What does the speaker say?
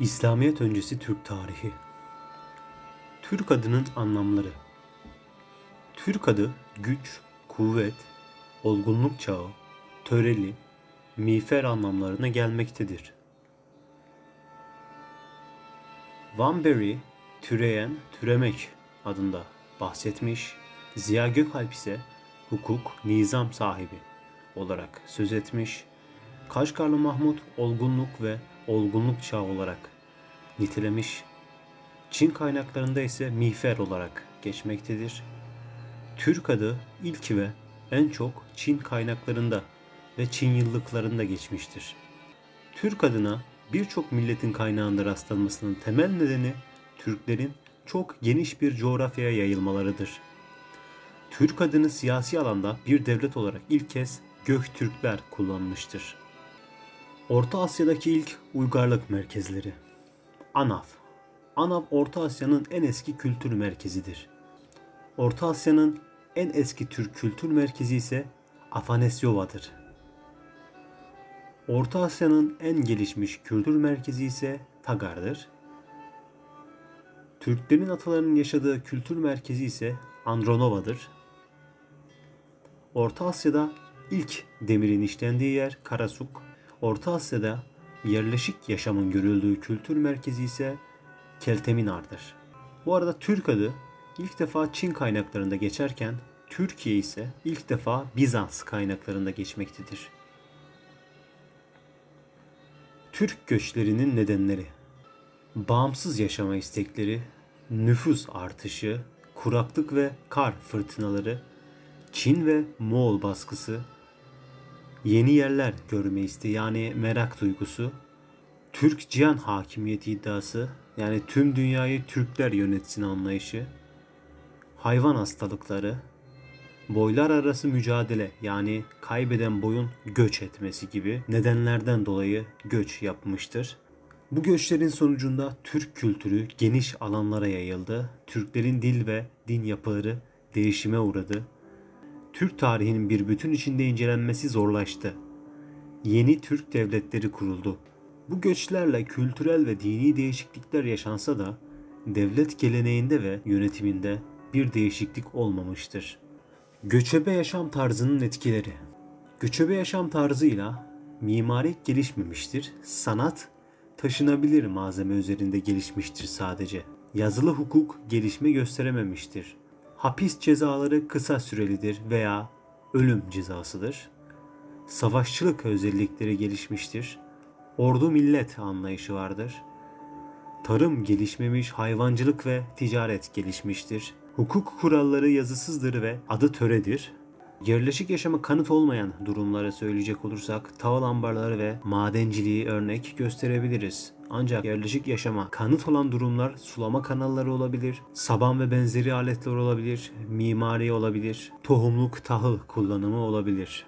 İslamiyet öncesi Türk tarihi. Türk adının anlamları. Türk adı güç, kuvvet, olgunluk çağı, töreli, miğfer anlamlarına gelmektedir. Van Berry, türeyen, türemek adında bahsetmiş. Ziya Gökalp ise hukuk, nizam sahibi olarak söz etmiş. Kaşgarlı Mahmut olgunluk ve olgunluk çağı olarak nitelemiş. Çin kaynaklarında ise miğfer olarak geçmektedir. Türk adı ilk ve en çok Çin kaynaklarında ve Çin yıllıklarında geçmiştir. Türk adına birçok milletin kaynağında rastlanmasının temel nedeni Türklerin çok geniş bir coğrafyaya yayılmalarıdır. Türk adını siyasi alanda bir devlet olarak ilk kez Göktürkler kullanmıştır. Orta Asya'daki ilk uygarlık merkezleri. ANAF. ANAF Orta Asya'nın en eski kültür merkezidir. Orta Asya'nın en eski Türk kültür merkezi ise Afanesyova'dır. Orta Asya'nın en gelişmiş kültür merkezi ise Tagar'dır. Türklerin atalarının yaşadığı kültür merkezi ise Andronova'dır. Orta Asya'da ilk demirin işlendiği yer Karasuk. Orta Asya'da yerleşik yaşamın görüldüğü kültür merkezi ise Kelteminar'dır. Bu arada Türk adı ilk defa Çin kaynaklarında geçerken Türkiye ise ilk defa Bizans kaynaklarında geçmektedir. Türk göçlerinin nedenleri Bağımsız yaşama istekleri, nüfus artışı, kuraklık ve kar fırtınaları, Çin ve Moğol baskısı, yeni yerler görme isteği yani merak duygusu, Türk cihan hakimiyeti iddiası yani tüm dünyayı Türkler yönetsin anlayışı, hayvan hastalıkları, boylar arası mücadele yani kaybeden boyun göç etmesi gibi nedenlerden dolayı göç yapmıştır. Bu göçlerin sonucunda Türk kültürü geniş alanlara yayıldı. Türklerin dil ve din yapıları değişime uğradı. Türk tarihinin bir bütün içinde incelenmesi zorlaştı. Yeni Türk devletleri kuruldu. Bu göçlerle kültürel ve dini değişiklikler yaşansa da devlet geleneğinde ve yönetiminde bir değişiklik olmamıştır. Göçebe yaşam tarzının etkileri. Göçebe yaşam tarzıyla mimari gelişmemiştir. Sanat taşınabilir malzeme üzerinde gelişmiştir sadece. Yazılı hukuk gelişme gösterememiştir. Hapis cezaları kısa sürelidir veya ölüm cezasıdır. Savaşçılık özellikleri gelişmiştir. Ordu millet anlayışı vardır. Tarım gelişmemiş, hayvancılık ve ticaret gelişmiştir. Hukuk kuralları yazısızdır ve adı töredir. Yerleşik yaşama kanıt olmayan durumları söyleyecek olursak taval ambarları ve madenciliği örnek gösterebiliriz. Ancak yerleşik yaşama kanıt olan durumlar sulama kanalları olabilir, saban ve benzeri aletler olabilir, mimari olabilir, tohumluk tahıl kullanımı olabilir.